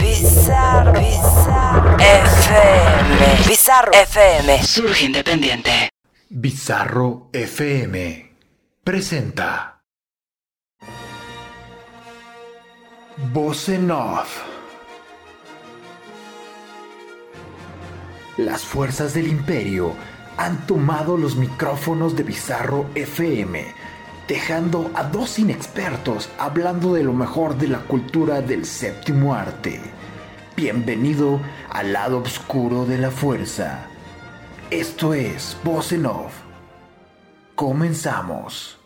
Bizarro, Bizarro FM. Bizarro FM. Surge independiente. Bizarro FM presenta Voz en Off. Las fuerzas del imperio han tomado los micrófonos de Bizarro FM, dejando a dos inexpertos hablando de lo mejor de la cultura del séptimo arte. Bienvenido al lado oscuro de la fuerza. Esto es Voz Off. Comenzamos.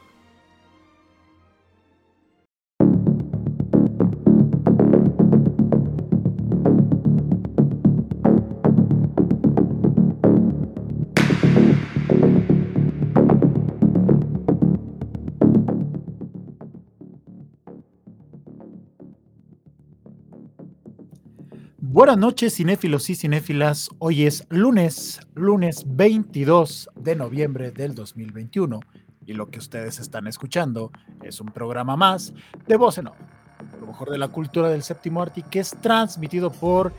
Buenas noches, cinéfilos y cinéfilas. Hoy es lunes, lunes 22 de noviembre del 2021. Y lo que ustedes están escuchando es un programa más de Voz en Off, lo mejor de la cultura del séptimo arte, que es transmitido por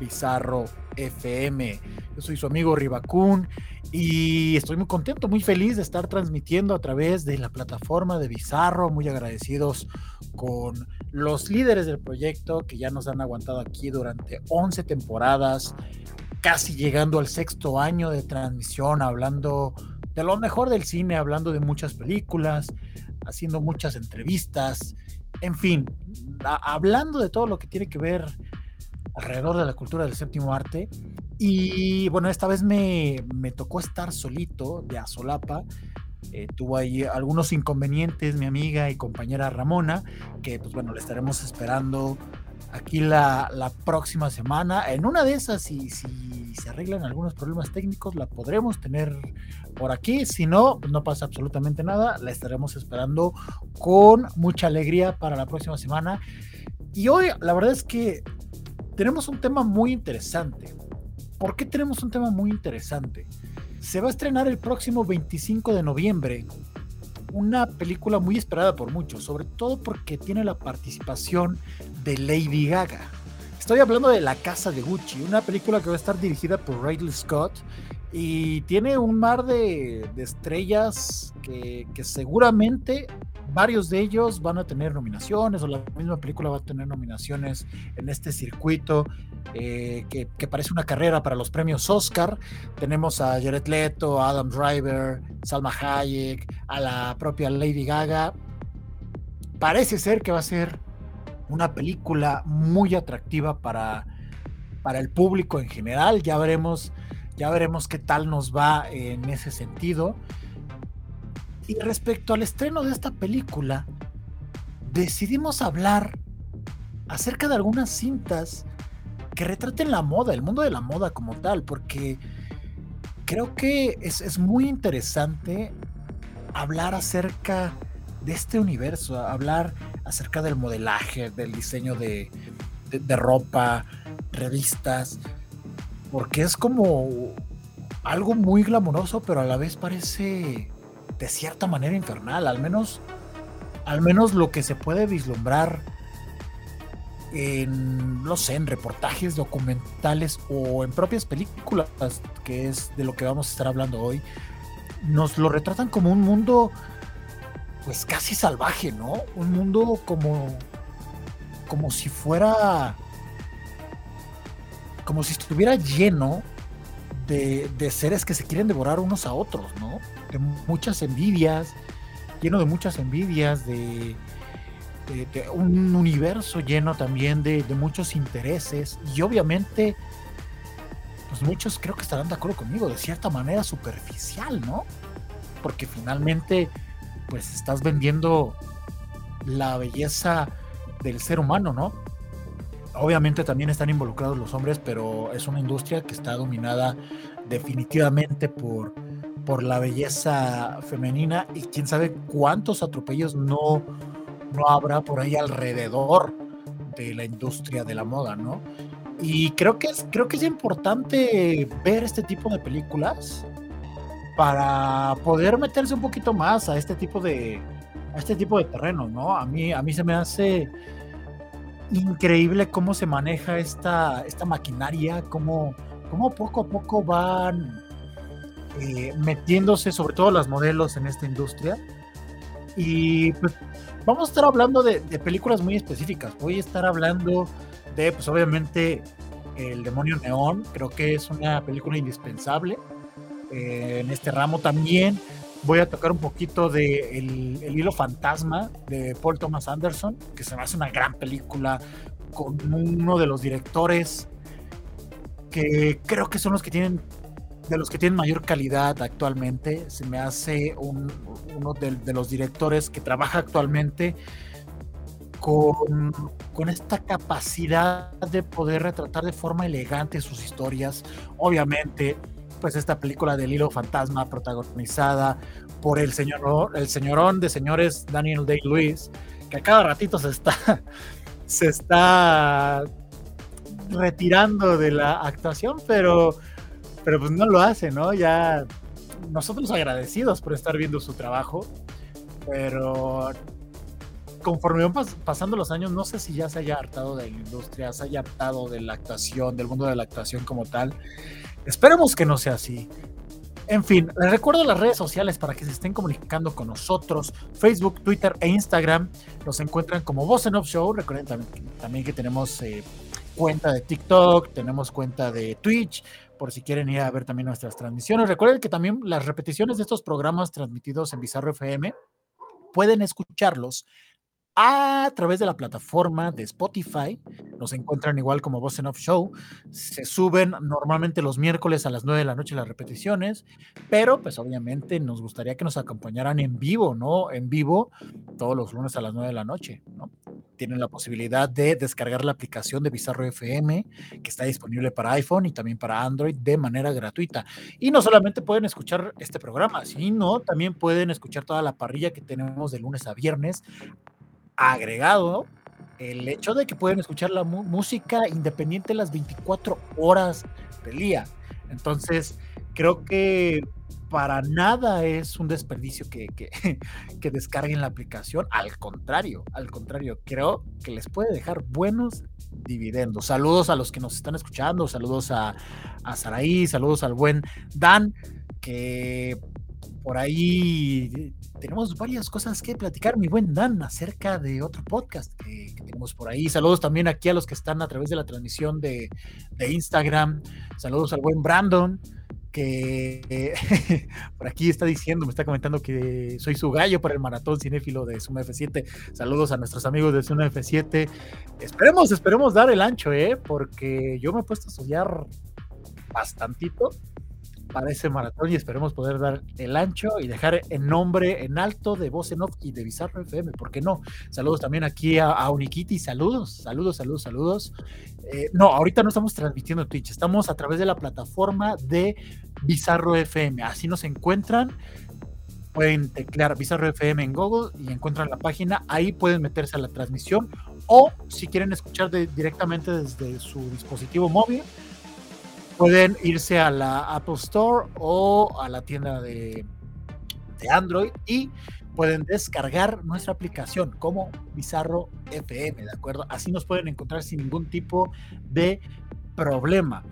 Bizarro FM. Yo soy su amigo Ribacún y estoy muy contento, muy feliz de estar transmitiendo a través de la plataforma de Bizarro. Muy agradecidos con los líderes del proyecto que ya nos han aguantado aquí durante 11 temporadas, casi llegando al sexto año de transmisión, hablando de lo mejor del cine, hablando de muchas películas, haciendo muchas entrevistas, en fin, hablando de todo lo que tiene que ver alrededor de la cultura del séptimo arte. Y bueno, esta vez me, me tocó estar solito, de a solapa. Eh, tuvo ahí algunos inconvenientes mi amiga y compañera Ramona, que pues bueno, le estaremos esperando aquí la, la próxima semana. En una de esas, si, si se arreglan algunos problemas técnicos, la podremos tener por aquí. Si no, no pasa absolutamente nada. La estaremos esperando con mucha alegría para la próxima semana. Y hoy, la verdad es que tenemos un tema muy interesante. ¿Por qué tenemos un tema muy interesante? Se va a estrenar el próximo 25 de noviembre una película muy esperada por muchos, sobre todo porque tiene la participación de Lady Gaga. Estoy hablando de La Casa de Gucci, una película que va a estar dirigida por Ridley Scott y tiene un mar de, estrellas que, seguramente varios de ellos van a tener nominaciones o la misma película va a tener nominaciones en este circuito eh, que, parece una carrera para los premios Oscar. Tenemos a Jared Leto, Adam Driver, Salma Hayek, a la propia Lady Gaga. Parece ser que va a ser una película muy atractiva para, para el público en general. Ya veremos, ya veremos qué tal nos va en ese sentido. Y respecto al estreno de esta película, decidimos hablar acerca de algunas cintas que retraten la moda, el mundo de la moda como tal, porque creo que es, es muy interesante hablar acerca de este universo, hablar acerca del modelaje, del diseño de, de, de ropa, revistas, porque es como algo muy glamuroso, pero a la vez parece de cierta manera infernal, al menos, al menos lo que se puede vislumbrar en, no sé, en reportajes documentales o en propias películas, que es de lo que vamos a estar hablando hoy, nos lo retratan como un mundo, pues casi salvaje, ¿no? Un mundo como, como si fuera, como si estuviera lleno de, de seres que se quieren devorar unos a otros, ¿no? De muchas envidias, lleno de muchas envidias, de, de, un universo lleno también de, de, muchos intereses. Y obviamente pues muchos creo que estarán de acuerdo conmigo de cierta manera superficial no porque finalmente pues estás vendiendo la belleza del ser humano no obviamente también están involucrados los hombres pero es una industria que está dominada definitivamente por por la belleza femenina y quién sabe cuántos atropellos no no habrá por ahí alrededor de la industria de la moda, ¿no? Y creo que es, creo que es importante ver este tipo de películas para poder meterse un poquito más a este tipo de a este tipo de terreno, ¿no? A mí, a mí se me hace increíble cómo se maneja esta, esta maquinaria, cómo, cómo poco a poco van eh, metiéndose, sobre todo las modelos, en esta industria. Y pues vamos a estar hablando de, películas muy específicas. Voy a estar hablando de, pues obviamente, El Demonio Neón. Creo que es una película indispensable eh, en este ramo también. Voy a tocar un poquito de el, Hilo Fantasma de Paul Thomas Anderson, que se me hace una gran película con uno de los directores que creo que son los que tienen de los que tienen mayor calidad actualmente. Se me hace uno de, los directores que trabaja actualmente con, con, esta capacidad de poder retratar de forma elegante sus historias. Obviamente, pues esta película del hilo fantasma protagonizada por el señor el señorón de señores Daniel Day Lewis, que a cada ratito se está se está retirando de la actuación, pero pero pues no lo hace, ¿no? Ya nosotros agradecidos por estar viendo su trabajo, pero conforme van pasando los años, no sé si ya se haya hartado de la industria, se haya hartado de la actuación, del mundo de la actuación como tal. Esperemos que no sea así. En fin, les recuerdo las redes sociales para que se estén comunicando con nosotros. Facebook, Twitter e Instagram nos encuentran como Voz en Off Show. Recuerden también, que tenemos eh, cuenta de TikTok, tenemos cuenta de Twitch, por si quieren ir a ver también nuestras transmisiones. Recuerden que también las repeticiones de estos programas transmitidos en Bizarro FM pueden escucharlos a través de la plataforma de Spotify. Nos encuentran igual como Voz en Off Show. Se suben normalmente los miércoles a las 9 de la noche las repeticiones, pero pues obviamente nos gustaría que nos acompañaran en vivo, ¿no? En vivo todos los lunes a las 9 de la noche, ¿no? Tienen la posibilidad de descargar la aplicación de Bizarro FM, que está disponible para iPhone y también para Android de manera gratuita. Y no solamente pueden escuchar este programa, sino también pueden escuchar toda la parrilla que tenemos de lunes a viernes agregado el hecho de que pueden escuchar la música independiente las 24 horas del día. Entonces, creo que para nada es un desperdicio que, que, descarguen la aplicación. Al contrario, al contrario, creo que les puede dejar buenos dividendos. Saludos a los que nos están escuchando, saludos a, a Saraí, saludos al buen Dan, que por ahí tenemos varias cosas que platicar, mi buen Dan, acerca de otro podcast que, tenemos por ahí. Saludos también aquí a los que están a través de la transmisión de, Instagram. Saludos al buen Brandon, que por aquí está diciendo, me está comentando que soy su gallo para el maratón cinéfilo de Suma F7. Saludos a nuestros amigos de Suma F7. Esperemos, esperemos dar el ancho, ¿eh? Porque yo me he puesto a estudiar bastantito para ese maratón y esperemos poder dar el ancho y dejar el nombre en alto de Voz en Off y de Bizarro FM, ¿por qué no? Saludos también aquí a, a Unikiti, saludos, saludos, saludos, saludos. Eh, no, ahorita no estamos transmitiendo Twitch, estamos a través de la plataforma de Bizarro FM, así nos encuentran. Pueden teclear Bizarro FM en Google y encuentran la página. Ahí pueden meterse a la transmisión. O si quieren escuchar directamente desde su dispositivo móvil, pueden irse a la Apple Store o a la tienda de, Android y pueden descargar nuestra aplicación como Bizarro FM, ¿de acuerdo? Así nos pueden encontrar sin ningún tipo de problema.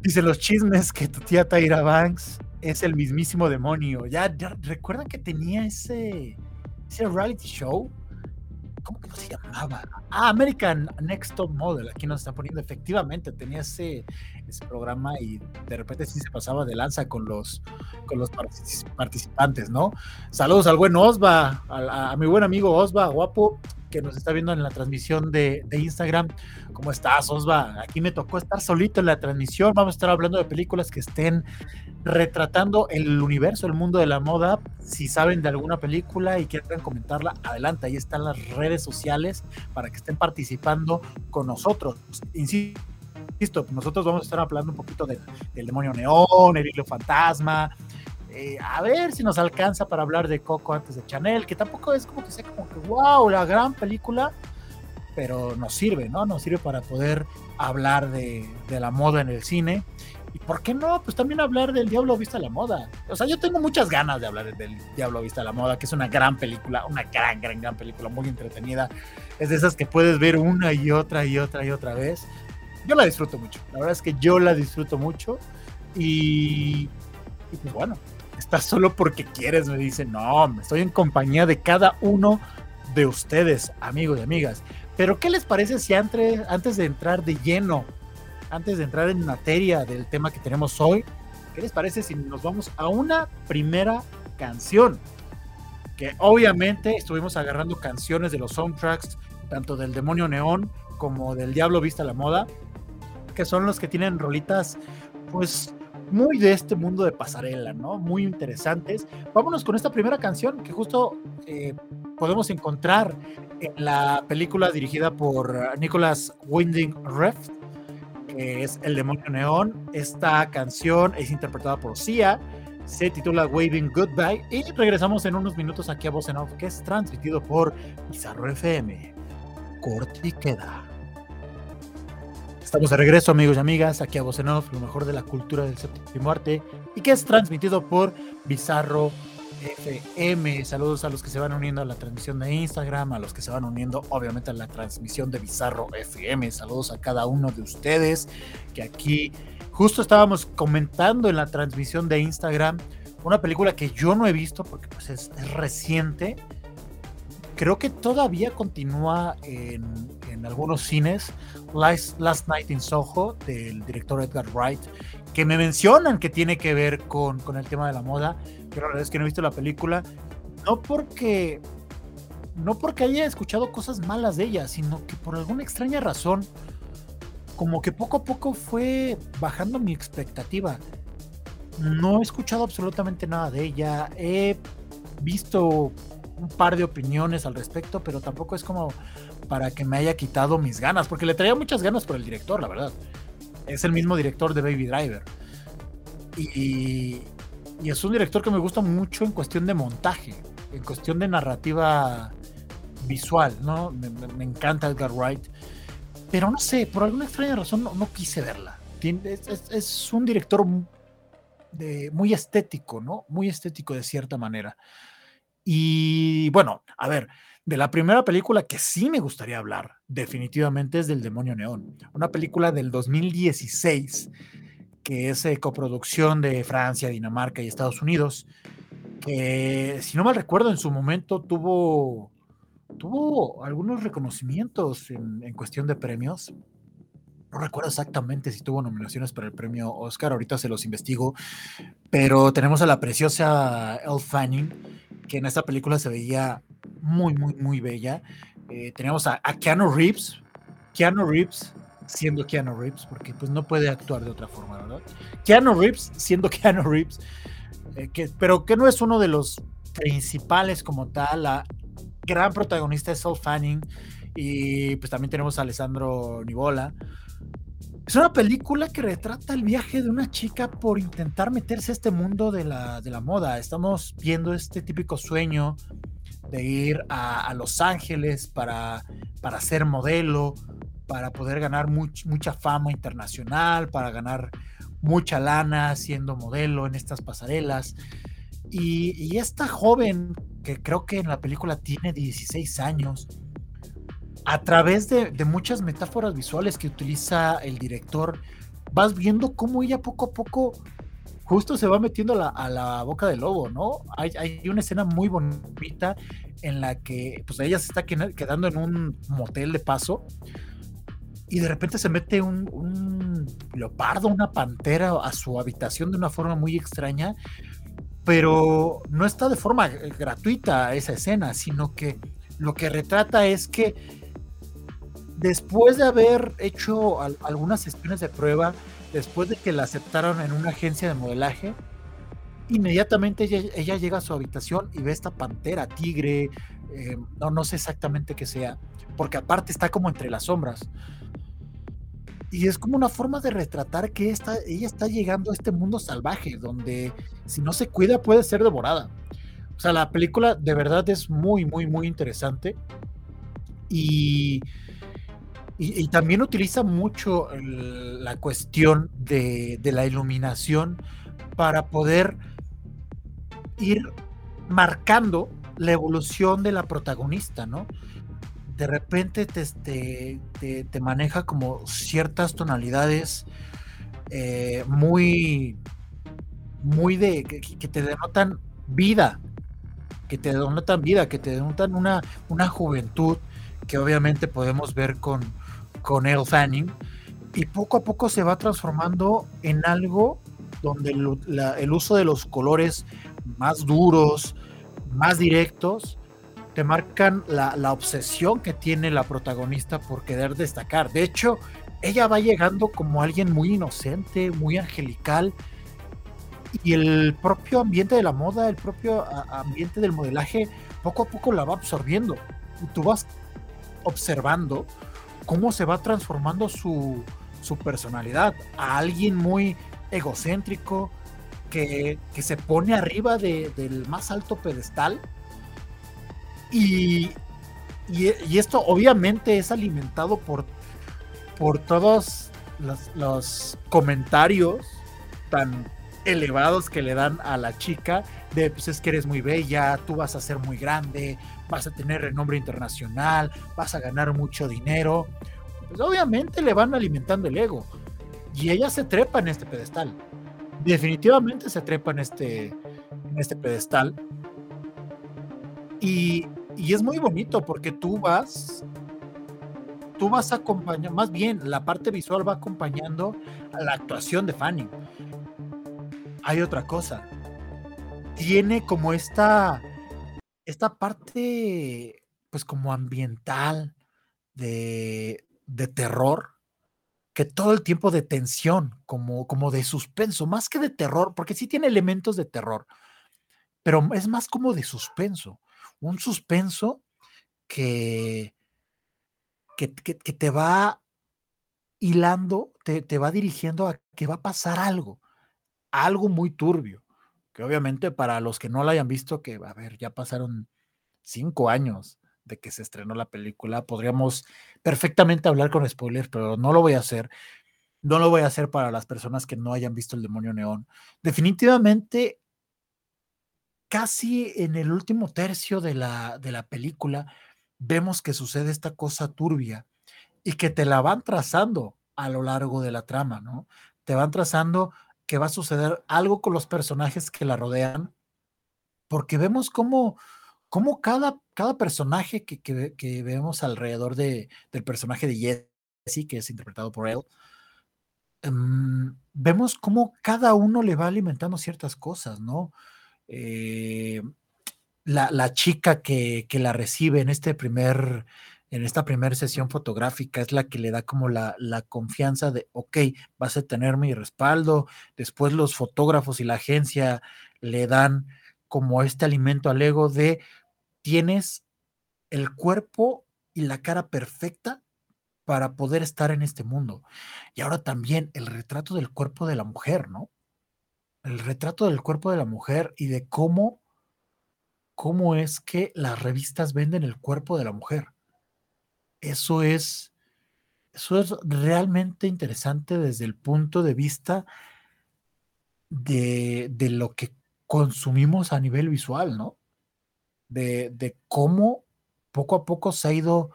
Dice los chismes que tu tía Tyra Banks es el mismísimo demonio. Ya, recuerdan que tenía ese, ese reality show ¿Cómo que se llamaba? Ah, American Next Top Model. Aquí nos están poniendo. Efectivamente, tenía ese, ese programa y de repente sí se pasaba de lanza con los, con los participantes, ¿no? Saludos al buen Osva, a, mi buen amigo Osva, guapo, que nos está viendo en la transmisión de, Instagram. ¿Cómo estás, Osva? Aquí me tocó estar solito en la transmisión. Vamos a estar hablando de películas que estén retratando el universo, el mundo de la moda. Si saben de alguna película y quieren comentarla, adelante, ahí están las redes sociales para que estén participando con nosotros. Insisto, nosotros vamos a estar hablando un poquito del, demonio neón, el hilo fantasma. Eh, a ver si nos alcanza para hablar de Coco antes de Chanel, que tampoco es como que sea como que wow, la gran película, pero nos sirve, ¿no? Nos sirve para poder hablar de, de la moda en el cine ¿Y por qué no? Pues también hablar del Diablo Vista a la Moda. O sea, yo tengo muchas ganas de hablar del Diablo Vista a la Moda, que es una gran película, una gran, gran, gran película, muy entretenida. Es de esas que puedes ver una y otra y otra y otra vez. Yo la disfruto mucho. La verdad es que yo la disfruto mucho. Y, pues bueno, estás solo porque quieres, me dice. No, estoy en compañía de cada uno de ustedes, amigos y amigas. Pero, ¿qué les parece si antes, antes de entrar de lleno antes de entrar en materia del tema que tenemos hoy, ¿qué les parece si nos vamos a una primera canción? Que obviamente estuvimos agarrando canciones de los soundtracks, tanto del Demonio Neón como del Diablo Vista a la Moda, que son los que tienen rolitas, pues muy de este mundo de pasarela, ¿no? Muy interesantes. Vámonos con esta primera canción que justo eh, podemos encontrar en la película dirigida por Nicholas Winding Refn, es El Demonio Neón. Esta canción es interpretada por Sia, se titula Waving Goodbye y regresamos en unos minutos aquí a Voz en Off, que es transmitido por Bizarro FM. Corte y queda. Estamos de regreso, amigos y amigas, aquí a Voz en Off, lo mejor de la cultura del séptimo arte, y que es transmitido por Bizarro FM. Saludos a los que se van uniendo a la transmisión de Instagram, a los que se van uniendo obviamente a la transmisión de Bizarro FM. Saludos a cada uno de ustedes que aquí justo estábamos comentando en la transmisión de Instagram una película que yo no he visto porque pues es, reciente. Creo que todavía continúa en, en algunos cines. Last, Last, Night in Soho del director Edgar Wright, que me mencionan que tiene que ver con, con el tema de la moda pero la verdad es que no he visto la película, no porque no porque haya escuchado cosas malas de ella, sino que por alguna extraña razón, como que poco a poco fue bajando mi expectativa. No he escuchado absolutamente nada de ella, he visto un par de opiniones al respecto, pero tampoco es como para que me haya quitado mis ganas, porque le traía muchas ganas por el director, la verdad. Es el mismo director de Baby Driver. Y, es un director que me gusta mucho en cuestión de montaje, en cuestión de narrativa visual, ¿no? Me, encanta Edgar Wright, pero no sé, por alguna extraña razón no, quise verla. es, un director muy estético, ¿no? Muy estético de cierta manera. Y bueno, a ver, de la primera película que sí me gustaría hablar, definitivamente es del Demonio Neón, una película del 2016 que es eh, coproducción de Francia, Dinamarca y Estados Unidos, que si no mal recuerdo en su momento tuvo, tuvo algunos reconocimientos en, cuestión de premios. No recuerdo exactamente si tuvo nominaciones para el premio Oscar, ahorita se los investigo, pero tenemos a la preciosa Elle Fanning, que en esta película se veía muy, muy, muy bella. Eh, tenemos a, Keanu Reeves, Keanu Reeves, siendo Keanu Reeves, porque pues no puede actuar de otra forma, ¿verdad? Keanu Reeves siendo Keanu Reeves, eh, que, pero que no es uno de los principales como tal, la gran protagonista es Saul Fanning y pues también tenemos a Alessandro Nivola. Es una película que retrata el viaje de una chica por intentar meterse a este mundo de la, de la moda. Estamos viendo este típico sueño de ir a, a Los Ángeles para, para ser modelo, para poder ganar mucha fama internacional, para ganar mucha lana siendo modelo en estas pasarelas. Y, esta joven, que creo que en la película tiene 16 años, a través de, muchas metáforas visuales que utiliza el director, vas viendo cómo ella poco a poco justo se va metiendo a la, boca del lobo, ¿no? Hay, una escena muy bonita en la que pues ella se está quedando en un motel de paso y de repente se mete un, leopardo, una pantera a su habitación de una forma muy extraña, pero no está de forma gratuita esa escena, sino que lo que retrata es que después de haber hecho algunas sesiones de prueba, después de que la aceptaron en una agencia de modelaje, inmediatamente ella, llega a su habitación y ve esta pantera, tigre, eh, no, no sé exactamente qué sea, porque aparte está como entre las sombras. Y es como una forma de retratar que esta, ella está llegando a este mundo salvaje, donde si no se cuida puede ser devorada. O sea, la película de verdad es muy, muy, muy interesante. Y, Y, también utiliza mucho la cuestión de, de, la iluminación para poder ir marcando la evolución de la protagonista, ¿no? De repente te, te, maneja como ciertas tonalidades eh, muy, muy de, que, te denotan vida, que te denotan vida, que te denotan una, una juventud que obviamente podemos ver con, con Elle Fanning, y poco a poco se va transformando en algo donde el uso de los colores más duros, más directos, te marcan la, obsesión que tiene la protagonista por querer destacar. De hecho, ella va llegando como alguien muy inocente, muy angelical, y el propio ambiente de la moda, el propio ambiente del modelaje, poco a poco la va absorbiendo. Y tú vas observando cómo se va transformando su, su personalidad a alguien muy egocéntrico, que, se pone arriba del más alto pedestal. Y, y, esto obviamente es alimentado por, por todos los, comentarios tan elevados que le dan a la chica de pues es que eres muy bella, tú vas a ser muy grande, vas a tener renombre internacional, vas a ganar mucho dinero. Pues obviamente le van alimentando el ego y ella se trepa en este pedestal definitivamente se trepa en este, en este pedestal. Y, y, es muy bonito porque tú vas, tú vas acompañando, más bien la parte visual va acompañando a la actuación de Fanny. Hay otra cosa. Tiene como esta, esta parte, pues como ambiental de, de terror que todo el tiempo de tensión, como, como de suspenso, más que de terror, porque sí tiene elementos de terror, pero es más como de suspenso, un suspenso que, que, te va hilando, te, te, va dirigiendo a que va a pasar algo, algo muy turbio, que obviamente para los que no lo hayan visto, que a ver, ya pasaron cinco años de que se estrenó la película. Podríamos perfectamente hablar con spoilers, pero no lo voy a hacer. No lo voy a hacer para las personas que no hayan visto El Demonio Neón. Definitivamente, casi en el último tercio de la, de la película, vemos que sucede esta cosa turbia y que te la van trazando a lo largo de la trama, ¿no? Te van trazando que va a suceder algo con los personajes que la rodean, porque vemos cómo cómo cada, cada personaje que, que, vemos alrededor de, del personaje de Jesse, que es interpretado por él, em, vemos cómo cada uno le va alimentando ciertas cosas, ¿no? Eh, la, la, chica que, que, la recibe en este primer en esta primera sesión fotográfica es la que le da como la, la, confianza de, ok, vas a tener mi respaldo. Después los fotógrafos y la agencia le dan como este alimento al ego de, tienes el cuerpo y la cara perfecta para poder estar en este mundo. Y ahora también el retrato del cuerpo de la mujer, ¿no? El retrato del cuerpo de la mujer y de cómo, cómo es que las revistas venden el cuerpo de la mujer. Eso es, eso es realmente interesante desde el punto de vista de, de lo que consumimos a nivel visual, ¿no? de, cómo poco a poco se ha ido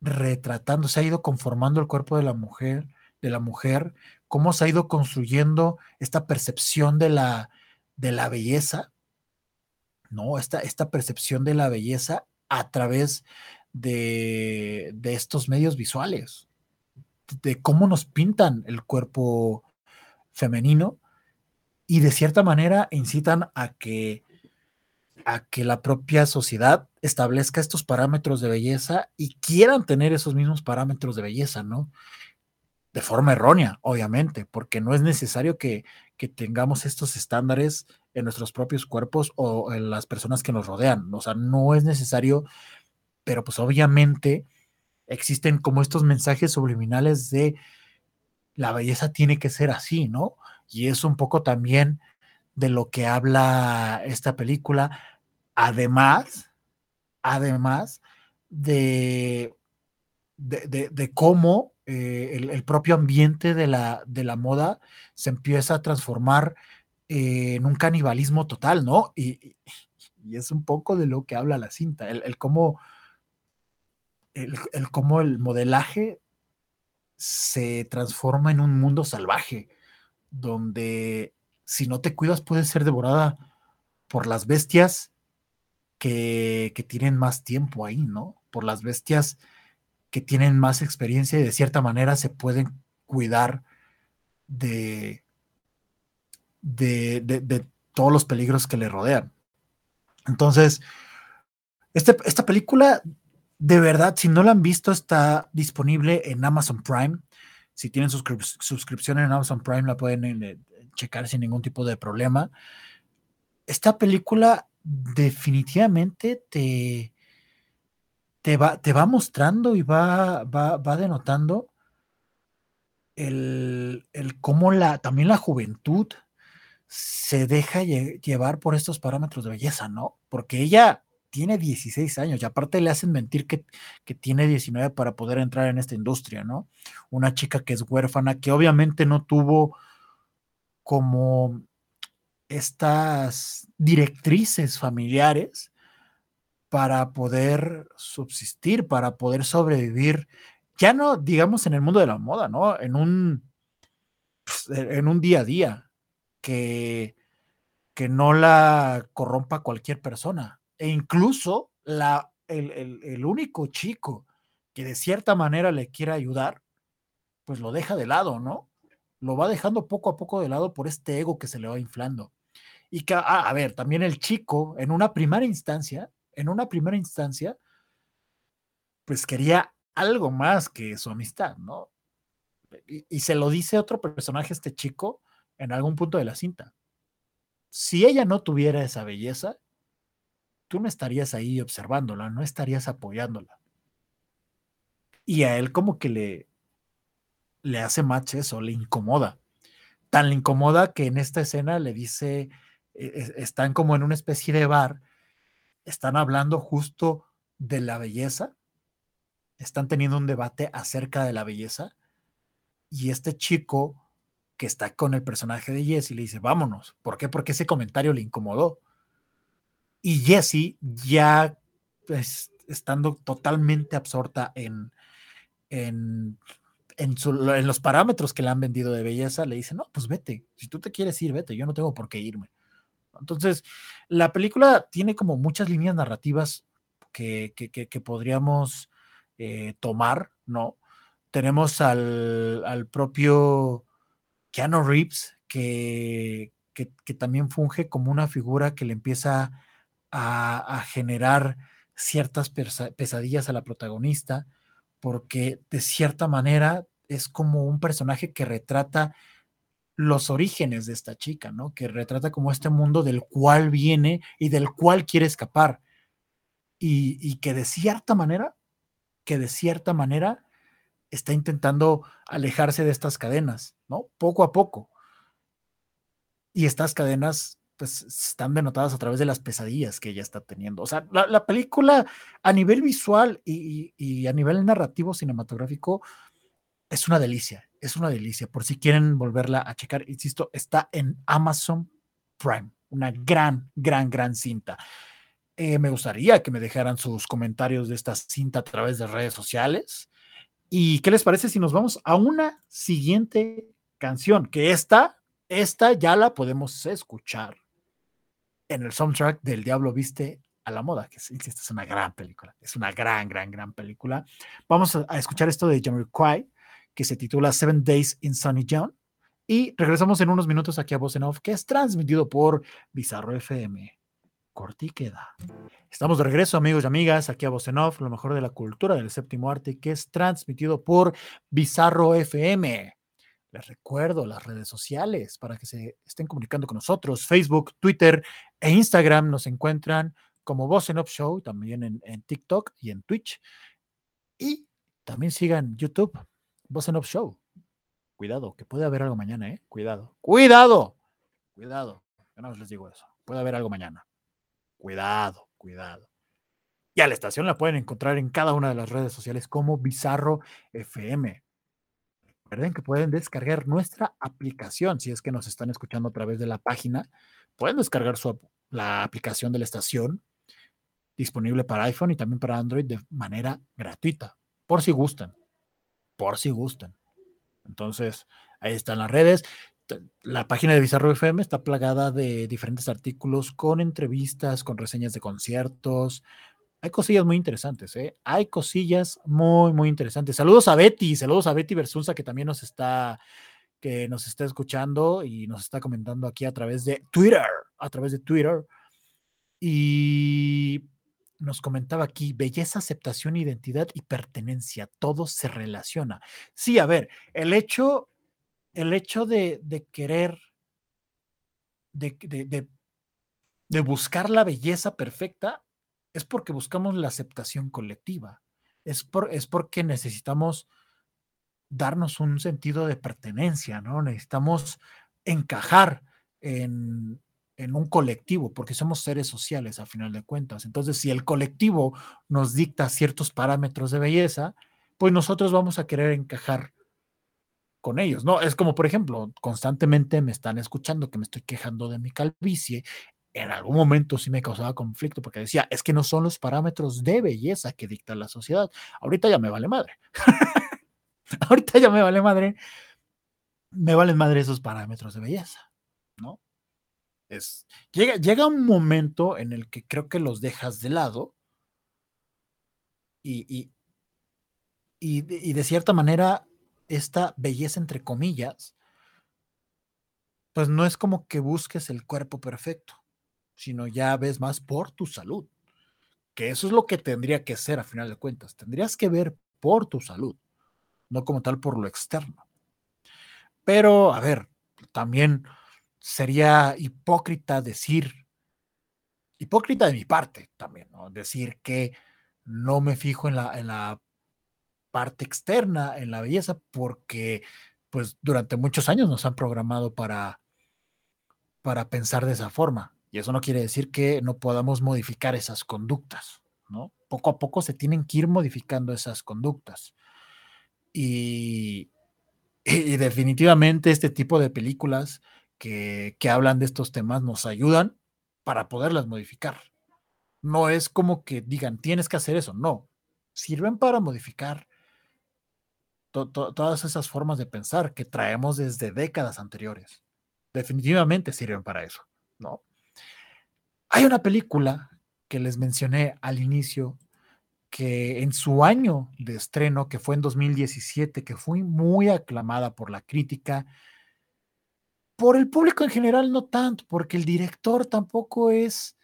retratando, se ha ido conformando el cuerpo de la mujer, de la mujer, cómo se ha ido construyendo esta percepción de la, de la belleza, ¿no? Esta, esta percepción de la belleza a través de, de estos medios visuales, de cómo nos pintan el cuerpo femenino y de cierta manera incitan a que a que la propia sociedad establezca estos parámetros de belleza y quieran tener esos mismos parámetros de belleza, ¿no? De forma errónea, obviamente, porque no es necesario que, que tengamos estos estándares en nuestros propios cuerpos o en las personas que nos rodean. O sea, no es necesario, pero pues obviamente existen como estos mensajes subliminales de la belleza tiene que ser así, ¿no? Y es un poco también de lo que habla esta película, Además, además de, de, cómo eh, el, propio ambiente de la, de la moda se empieza a transformar en un canibalismo total, ¿no? Y, es un poco de lo que habla la cinta, el, cómo, el, cómo el modelaje se transforma en un mundo salvaje, donde si no te cuidas puedes ser devorada por las bestias que, que tienen más tiempo ahí, ¿no? Por las bestias que tienen más experiencia y de cierta manera se pueden cuidar de, de, todos los peligros que le rodean. Entonces, este, esta película, de verdad, si no la han visto, está disponible en Amazon Prime. Si tienen suscripción en Amazon Prime, la pueden eh, checar sin ningún tipo de problema. Esta película definitivamente te, te va, te va mostrando y va, va, denotando el, cómo la, también la juventud se deja llevar por estos parámetros de belleza, ¿no? Porque ella tiene 16 años y aparte le hacen mentir que, que, tiene 19 para poder entrar en esta industria, ¿no? Una chica que es huérfana, que obviamente no tuvo como estas directrices familiares para poder subsistir, para poder sobrevivir, ya no digamos en el mundo de la moda, ¿no? En un, pues, e, en un día a día que, que no la corrompa cualquier persona. E incluso la, el, el único chico que de cierta manera le quiera ayudar, pues lo deja de lado, ¿no? Lo va dejando poco a poco de lado por este ego que se le va inflando. Y que, ah, a ver, también el chico, en una primera instancia, en una primera instancia, pues quería algo más que su amistad, ¿no? Y, se lo dice otro personaje, este chico, en algún punto de la cinta. Si ella no tuviera esa belleza, tú no estarías ahí observándola, no estarías apoyándola. Y a él como que le, le hace match eso, le incomoda. Tan le incomoda que en esta escena le dice, e, están como en una especie de bar están hablando justo de la belleza, están teniendo un debate acerca de la belleza y este chico que está con el personaje de Jesse le dice, vámonos. ¿Por qué? Porque ese comentario le incomodó. Y Jesse ya pues, estando totalmente absorta en, en, en, los parámetros que le han vendido de belleza, le dice, no, pues vete, si tú te quieres ir, vete, yo no tengo por qué irme. Entonces, la película tiene como muchas líneas narrativas que, podríamos eh, tomar, ¿no? Tenemos al, propio Keanu Reeves, que, que, también funge como una figura que le empieza a, generar ciertas pesadillas a la protagonista, porque de cierta manera es como un personaje que retrata los orígenes de esta chica, ¿no? Que retrata como este mundo del cual viene y del cual quiere escapar. Y, que de cierta manera, que de cierta manera está intentando alejarse de estas cadenas, ¿no? Poco a poco. Y estas cadenas, pues, están denotadas a través de las pesadillas que ella está teniendo. O sea, la, película a nivel visual y a nivel narrativo cinematográfico es una delicia es una delicia. Por si quieren volverla a checar, insisto, está en Amazon Prime. Una gran, gran, gran cinta. Eh, me gustaría que me dejaran sus comentarios de esta cinta a través de redes sociales. ¿Y qué les parece si nos vamos a una siguiente canción? Que esta, esta ya la podemos escuchar en el soundtrack del Diablo Viste a la Moda, que esta es una gran película. Es una gran, gran, gran película. Vamos a, escuchar esto de Jamiroquai que se titula Seven Days in Sunny John. Y regresamos en unos minutos aquí a Voz en Off, que es transmitido por Bizarro FM. Corti queda. Estamos de regreso, amigos y amigas, aquí a Voz en Off, lo mejor de la cultura del séptimo arte, que es transmitido por Bizarro FM. Les recuerdo las redes sociales para que se estén comunicando con nosotros. Facebook, Twitter e Instagram nos encuentran como Voz en Off Show, también en, TikTok y en Twitch. Y también sigan YouTube Voz en Off Show. Cuidado, que puede haber algo mañana, ¿eh? Cuidado. Cuidado. Cuidado. Yo no les digo eso. Puede haber algo mañana. Cuidado, cuidado. Y a la estación la pueden encontrar en cada una de las redes sociales como Bizarro FM. Recuerden que pueden descargar nuestra aplicación si es que nos están escuchando a través de la página. Pueden descargar la aplicación de la estación disponible para iPhone y también para Android de manera gratuita, por si gustan, por si gustan. Entonces, ahí están las redes. La página de Bizarro FM está plagada de diferentes artículos con entrevistas, con reseñas de conciertos, hay cosillas muy interesantes, ¿eh? Hay cosillas muy, muy interesantes. Saludos a Betty, saludos a Betty Versunza, que también nos está, que nos está escuchando y nos está comentando aquí a través de Twitter, a través de Twitter. Y nos comentaba aquí, belleza, aceptación, identidad y pertenencia, todo se relaciona. Sí, a ver, el hecho, el hecho de, querer, de, de buscar la belleza perfecta, es porque buscamos la aceptación colectiva, es, por, es porque necesitamos darnos un sentido de pertenencia, ¿no? Necesitamos encajar en, en un colectivo, porque somos seres sociales a final de cuentas. Entonces, si el colectivo nos dicta ciertos parámetros de belleza, pues nosotros vamos a querer encajar con ellos, ¿no? Es como, por ejemplo, constantemente me están escuchando que me estoy quejando de mi calvicie en algún momento sí me causaba conflicto porque decía, es que no son los parámetros de belleza que dicta la sociedad. Ahorita ya me vale madre. Ahorita ya me vale madre. Me valen madre esos parámetros de belleza, ¿no? Es, llega, llega un momento en el que creo que los dejas de lado y, y, y de cierta manera esta belleza entre comillas, pues no es como que busques el cuerpo perfecto sino ya ves más por tu salud. Que eso es lo que tendría que ser a final de cuentas. Tendrías que ver por tu salud, no como tal por lo externo. Pero, a ver, también sería hipócrita decir, hipócrita de mi parte también. Decir que no me fijo en la, en la parte externa, en la belleza, porque pues durante muchos años nos han programado para, para pensar de esa forma. Y eso no quiere decir que no podamos modificar esas conductas, ¿no? Poco a poco se tienen que ir modificando esas conductas. Y, definitivamente este tipo de películas que, que hablan de estos temas nos ayudan para poderlas modificar. No es como que digan, tienes que hacer eso, no. Sirven para modificar todas esas formas de pensar que traemos desde décadas anteriores. Definitivamente sirven para eso, ¿no? Hay una película que les mencioné al inicio, que en su año de estreno, que fue en 2017, que fue muy aclamada por la crítica, por el público en general no tanto, porque el director tampoco es,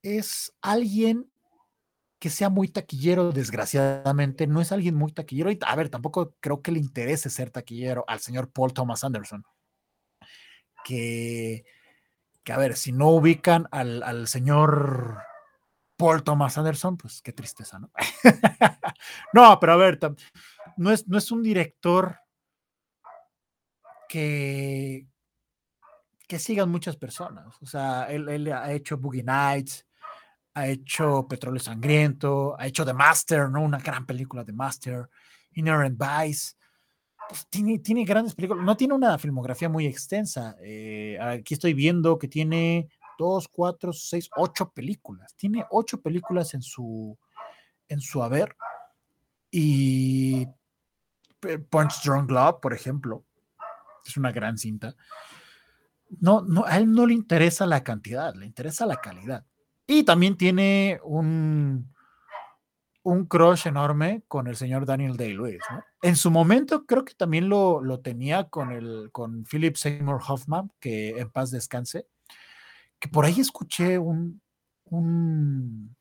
es alguien que sea muy taquillero, desgraciadamente, no es alguien muy taquillero. Y, a ver, tampoco creo que le interese ser taquillero al señor Paul Thomas Anderson, que que a ver, si no ubican al, señor Paul Thomas Anderson, pues qué tristeza, ¿no? no, pero a ver, no es, no es un director que, que sigan muchas personas. O sea, él, ha hecho Boogie Nights, ha hecho Petróleo Sangriento, ha hecho The Master, ¿no? Una gran película de Master, Inherent Vice. Pues, tiene, tiene grandes películas, no tiene una filmografía muy extensa. Eh, aquí estoy viendo que tiene dos, cuatro, seis, ocho películas. Tiene ocho películas en su, en su haber. Y Punch Drunk Love, por ejemplo, es una gran cinta. No, no, a él no le interesa la cantidad, le interesa la calidad. Y también tiene un, un crush enorme con el señor Daniel Day-Lewis. ¿no? En su momento creo que también lo, lo, tenía con, el, con Philip Seymour Hoffman, que en paz descanse, que por ahí escuché un, un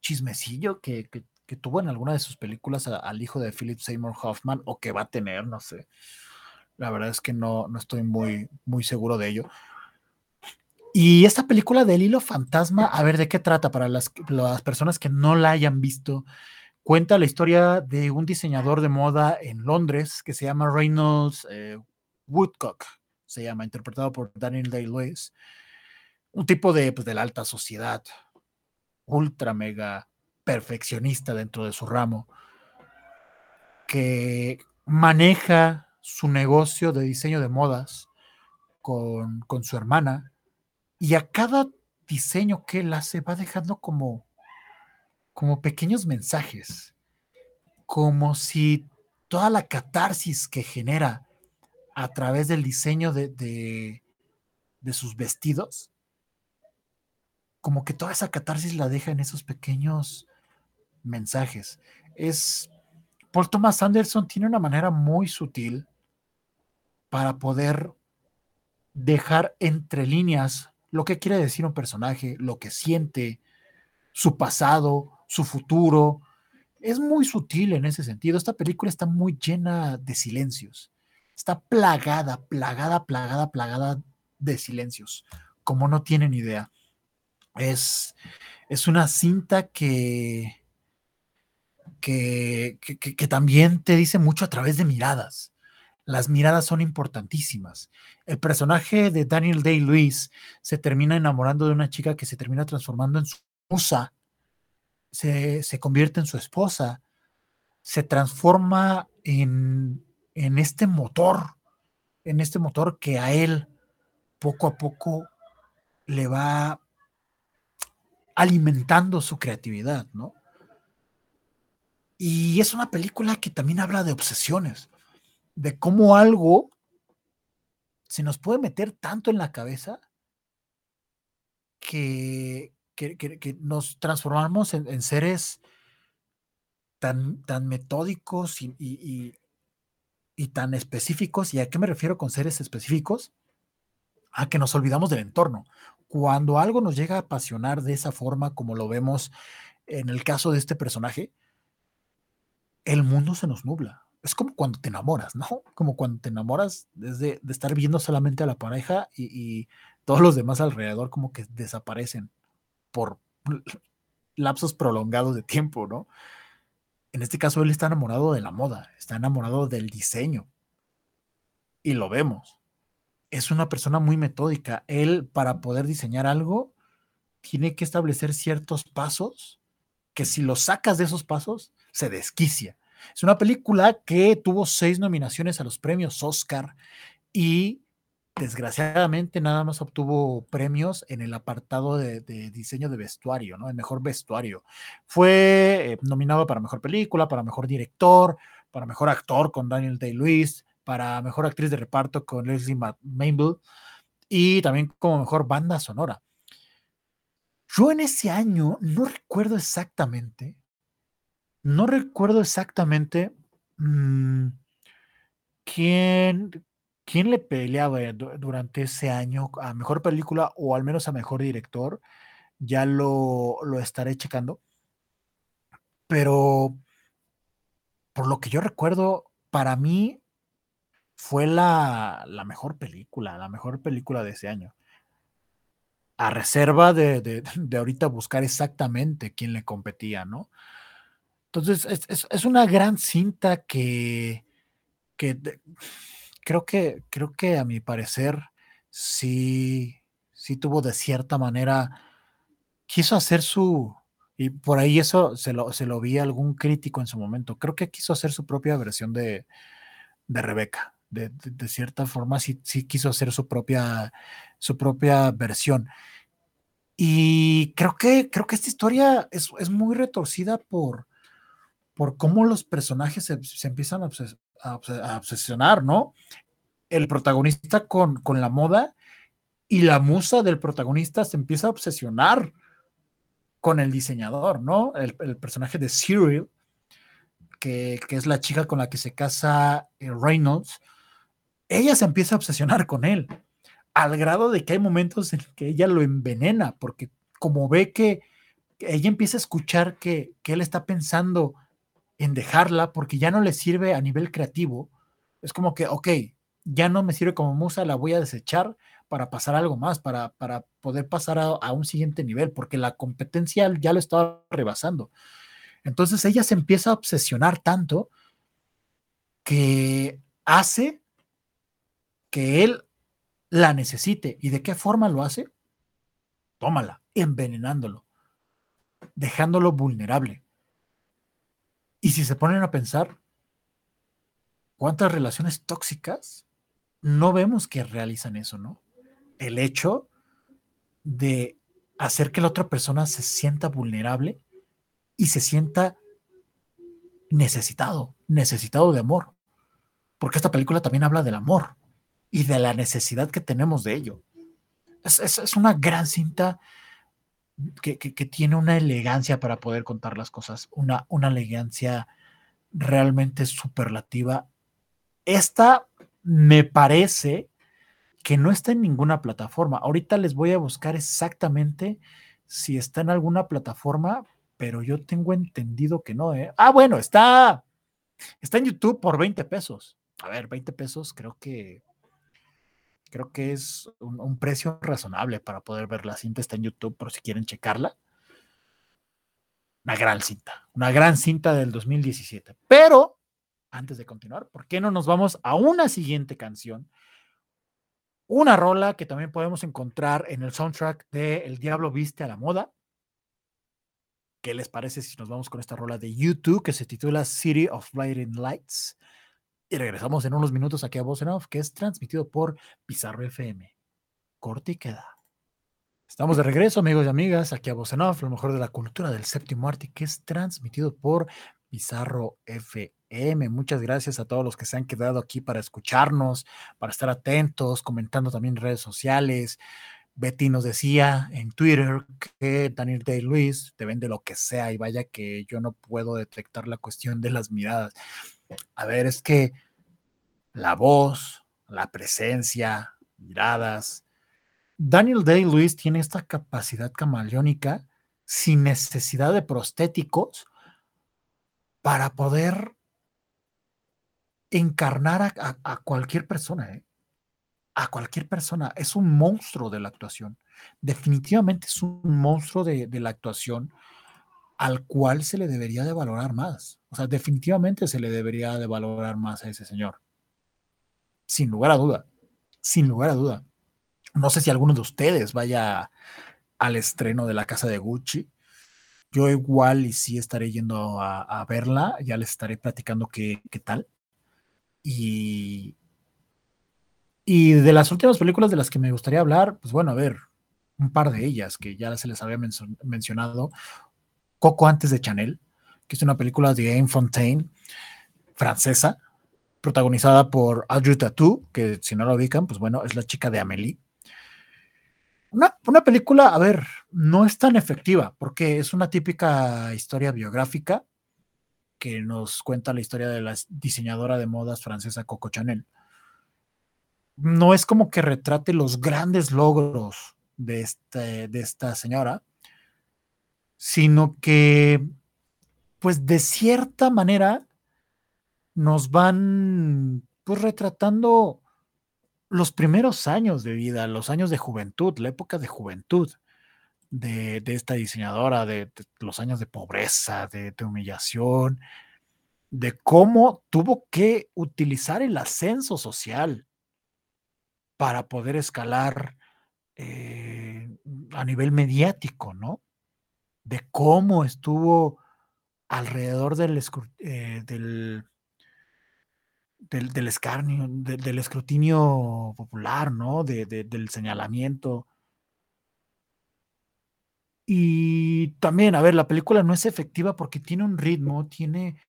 chismecillo que, que, tuvo en alguna de sus películas al hijo de Philip Seymour Hoffman, o que va a tener, no sé. La verdad es que no, no estoy muy, muy seguro de ello. Y esta película del hilo fantasma, a ver de qué trata para las, las, personas que no la hayan visto. Cuenta la historia de un diseñador de moda en Londres que se llama Reynolds eh, Woodcock, se llama, interpretado por Daniel Day-Lewis, un tipo de, pues, de la alta sociedad, ultra mega perfeccionista dentro de su ramo, que maneja su negocio de diseño de modas con, con su hermana y a cada diseño que él hace va dejando como, como pequeños mensajes, como si toda la catarsis que genera a través del diseño de, de, sus vestidos, como que toda esa catarsis la deja en esos pequeños mensajes. Es Paul Thomas Anderson tiene una manera muy sutil para poder dejar entre líneas lo que quiere decir un personaje, lo que siente, su pasado, su futuro. Es muy sutil en ese sentido. Esta película está muy llena de silencios. Está plagada, plagada, plagada, plagada de silencios, como no tienen idea. Es, es una cinta que, que, que, también te dice mucho a través de miradas. Las miradas son importantísimas. El personaje de Daniel Day-Lewis se termina enamorando de una chica que se termina transformando en su musa, se, se convierte en su esposa, se transforma en, en este motor, en este motor que a él poco a poco le va alimentando su creatividad, ¿no? Y es una película que también habla de obsesiones, de cómo algo se nos puede meter tanto en la cabeza que, que, nos transformamos en, seres tan, tan metódicos y, y tan específicos. ¿Y a qué me refiero con seres específicos? A que nos olvidamos del entorno. Cuando algo nos llega a apasionar de esa forma, como lo vemos en el caso de este personaje, el mundo se nos nubla. Es como cuando te enamoras, ¿no? Como cuando te enamoras desde de estar viendo solamente a la pareja y, y todos los demás alrededor como que desaparecen por lapsos prolongados de tiempo, ¿no? En este caso, él está enamorado de la moda, está enamorado del diseño. Y lo vemos. Es una persona muy metódica. Él, para poder diseñar algo, tiene que establecer ciertos pasos que si lo sacas de esos pasos, se desquicia. Es una película que tuvo seis nominaciones a los premios Oscar y desgraciadamente nada más obtuvo premios en el apartado de, diseño de vestuario, ¿no? El mejor vestuario. Fue eh, nominado para mejor película, para mejor director, para mejor actor con Daniel Day-Lewis, para mejor actriz de reparto con Leslie Manville y también como mejor banda sonora. Yo en ese año no recuerdo exactamente, no recuerdo exactamente mm, quién, quién le peleaba durante ese año a mejor película o al menos a mejor director. Ya lo, estaré checando. Pero por lo que yo recuerdo, para mí fue la, mejor película, la mejor película de ese año. A reserva de, ahorita buscar exactamente quién le competía, ¿no? Entonces, es, una gran cinta que, que creo que, creo que a mi parecer sí, sí tuvo de cierta manera, quiso hacer su, y por ahí eso se lo, se lo vi a algún crítico en su momento, creo que quiso hacer su propia versión de, de Rebeca. De, cierta forma, sí, sí, quiso hacer su propia, su propia versión. Y creo que, creo que esta historia es, es muy retorcida por, por cómo los personajes se, se empiezan a, obsesionar, ¿no? El protagonista con, con la moda y la musa del protagonista se empieza a obsesionar con el diseñador, ¿no? El, personaje de Cyril, que, que, es la chica con la que se casa eh, Reynolds, ella se empieza a obsesionar con él, al grado de que hay momentos en que ella lo envenena, porque como ve que ella empieza a escuchar que, que él está pensando en dejarla porque ya no le sirve a nivel creativo. Es como que, ok, ya no me sirve como musa, la voy a desechar para pasar algo más, para, para poder pasar a, un siguiente nivel, porque la competencia ya lo estaba rebasando. Entonces ella se empieza a obsesionar tanto que hace que él la necesite. ¿Y de qué forma lo hace? Tómala, envenenándolo. dejándolo vulnerable. Y si se ponen a pensar, ¿cuántas relaciones tóxicas no vemos que realizan eso, no? El hecho de hacer que la otra persona se sienta vulnerable y se sienta necesitado, necesitado de amor. Porque esta película también habla del amor y de la necesidad que tenemos de ello. Es, una gran cinta que, tiene una elegancia para poder contar las cosas, una, una elegancia realmente superlativa. Esta me parece que no está en ninguna plataforma. Ahorita les voy a buscar exactamente si está en alguna plataforma, pero yo tengo entendido que no. ¿eh? Ah, bueno, está, está en YouTube por 20 pesos. A ver, 20 pesos creo que creo que es un, precio razonable para poder ver la cinta. Está en YouTube por si quieren checarla. Una gran cinta, una gran cinta del 2017. Pero antes de continuar, ¿por qué no nos vamos a una siguiente canción? Una rola que también podemos encontrar en el soundtrack de El Diablo Viste a la Moda. ¿Qué les parece si nos vamos con esta rola de YouTube que se titula City of Lighting Lights? Y regresamos en unos minutos aquí a Voz Off, que es transmitido por Pizarro FM. Corte y queda. Estamos de regreso, amigos y amigas, aquí a Voz Off, lo mejor de la cultura del séptimo arte, que es transmitido por Pizarro FM. Muchas gracias a todos los que se han quedado aquí para escucharnos, para estar atentos, comentando también en redes sociales. Betty nos decía en Twitter que Daniel Day Luis te vende lo que sea y vaya que yo no puedo detectar la cuestión de las miradas. A ver, es que la voz, la presencia, miradas. Daniel Day Luis tiene esta capacidad camaleónica sin necesidad de prostéticos para poder encarnar a, cualquier persona, ¿eh? a cualquier persona. Es un monstruo de la actuación. Definitivamente es un monstruo de, la actuación al cual se le debería de valorar más. O sea, definitivamente se le debería de valorar más a ese señor. Sin lugar a duda. Sin lugar a duda. No sé si alguno de ustedes vaya al estreno de la casa de Gucci. Yo igual y sí estaré yendo a, verla, ya les estaré platicando qué, tal. Y, y de las últimas películas de las que me gustaría hablar, pues bueno, a ver, un par de ellas que ya se les había mencionado. Coco antes de Chanel, que es una película de Anne Fontaine, francesa, protagonizada por Audrey Tatou, que si no la ubican, pues bueno, es la chica de Amélie. Una, película, a ver, no es tan efectiva porque es una típica historia biográfica que nos cuenta la historia de la diseñadora de modas francesa Coco Chanel. No es como que retrate los grandes logros de, este, de esta señora, sino que, pues de cierta manera, nos van pues retratando los primeros años de vida, los años de juventud, la época de juventud de, esta diseñadora, de, los años de pobreza, de, humillación, de cómo tuvo que utilizar el ascenso social para poder escalar eh, a nivel mediático, ¿no? De cómo estuvo alrededor del, eh, del del, escarnio, del escrutinio popular, ¿no? del señalamiento. Y también, a ver, la película no es efectiva porque tiene un ritmo, tiene,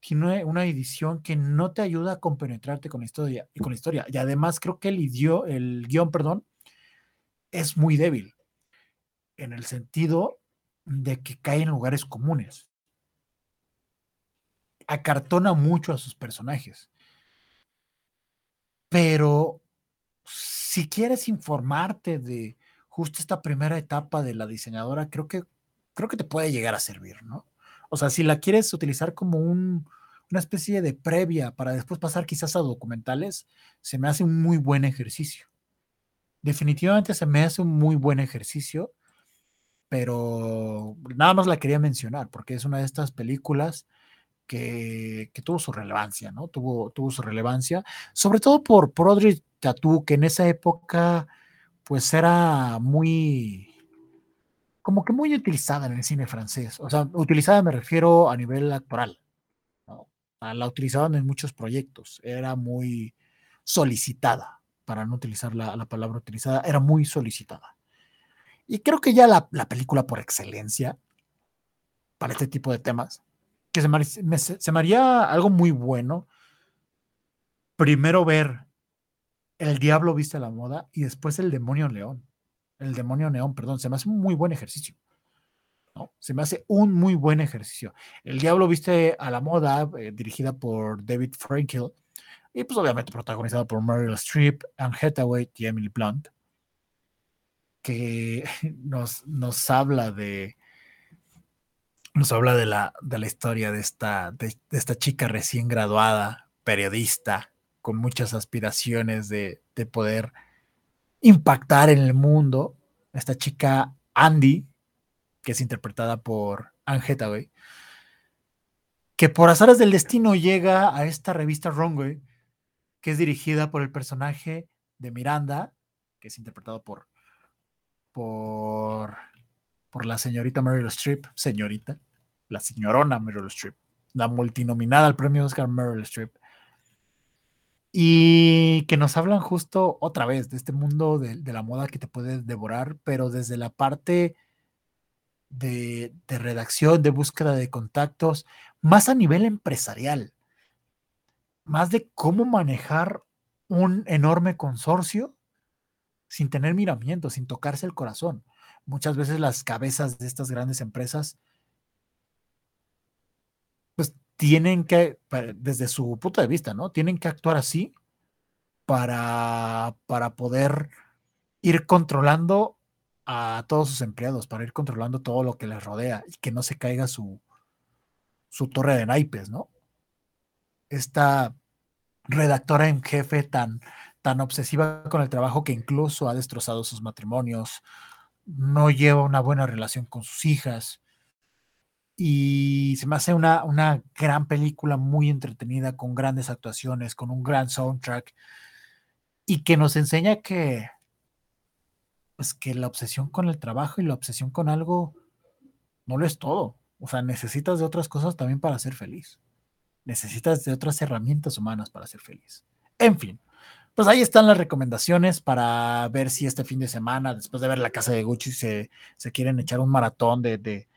tiene una edición que no te ayuda a compenetrarte con la historia y con la historia. Y además creo que el, el guion, perdón, es muy débil en el sentido de que cae en lugares comunes. Acartona mucho a sus personajes. Pero si quieres informarte de justo esta primera etapa de la diseñadora, creo que, creo que te puede llegar a servir, ¿no? O sea, si la quieres utilizar como un, una especie de previa para después pasar quizás a documentales, se me hace un muy buen ejercicio. Definitivamente se me hace un muy buen ejercicio, pero nada más la quería mencionar porque es una de estas películas que, tuvo su relevancia, ¿no? Tuvo, su relevancia, sobre todo por, por Audrey Tattoo, que en esa época, pues era muy, como que muy utilizada en el cine francés. O sea, utilizada me refiero a nivel actoral. La utilizaban en muchos proyectos. Era muy solicitada, para no utilizar la palabra utilizada, era muy solicitada. Y creo que ya la, la, película por excelencia para este tipo de temas, que se me, se me haría algo muy bueno, primero ver el diablo viste a la moda y después el demonio león el demonio neón, perdón, se me hace un muy buen ejercicio. ¿no? Se me hace un muy buen ejercicio. El Diablo viste a la moda, eh, dirigida por David Frankel, y pues obviamente protagonizada por Meryl Streep, Anne Hathaway y Emily Blunt, que nos, nos habla de nos habla de la, de la historia de esta, de, esta chica recién graduada, periodista, con muchas aspiraciones de, de poder impactar en el mundo. Esta chica Andy, que es interpretada por Anne Hathaway, que por azares del destino llega a esta revista Runway, que es dirigida por el personaje de Miranda, que es interpretado por, por, por la señorita Meryl Streep, señorita, la señorona Meryl Streep, la multinominada al premio Oscar Meryl Streep, y que nos hablan justo otra vez de este mundo de, la moda que te puede devorar, pero desde la parte de, redacción, de búsqueda de contactos, más a nivel empresarial, más de cómo manejar un enorme consorcio sin tener miramiento, sin tocarse el corazón. Muchas veces las cabezas de estas grandes empresas tienen que, desde su punto de vista, ¿no? Tienen que actuar así para, para poder ir controlando a todos sus empleados, para ir controlando todo lo que les rodea y que no se caiga su, su torre de naipes, ¿no? Esta redactora en jefe tan, tan obsesiva con el trabajo que incluso ha destrozado sus matrimonios, no lleva una buena relación con sus hijas, y se me hace una, una gran película muy entretenida, con grandes actuaciones, con un gran soundtrack y que nos enseña que, pues que la obsesión con el trabajo y la obsesión con algo no lo es todo. O sea, necesitas de otras cosas también para ser feliz. Necesitas de otras herramientas humanas para ser feliz. En fin, pues ahí están las recomendaciones para ver si este fin de semana, después de ver la casa de Gucci, se, se quieren echar un maratón de, de,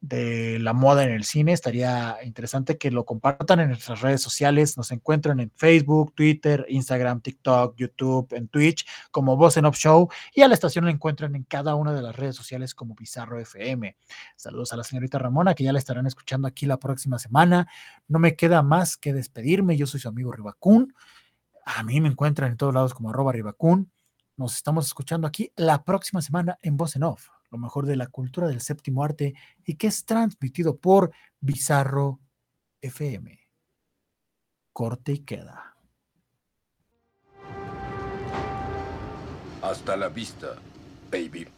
de la moda en el cine. Estaría interesante que lo compartan en nuestras redes sociales. Nos encuentran en Facebook, Twitter, Instagram, TikTok, YouTube, en Twitch como Voz en Off Show y a la estación la encuentran en cada una de las redes sociales como Bizarro FM. Saludos a la señorita Ramona que ya la estarán escuchando aquí la próxima semana. No me queda más que despedirme. Yo soy su amigo Ribacún. A mí me encuentran en todos lados como arroba Ribacún. Nos estamos escuchando aquí la próxima semana en Voz en Off lo mejor de la cultura del séptimo arte y que es transmitido por Bizarro FM. Corte y queda. Hasta la vista, baby.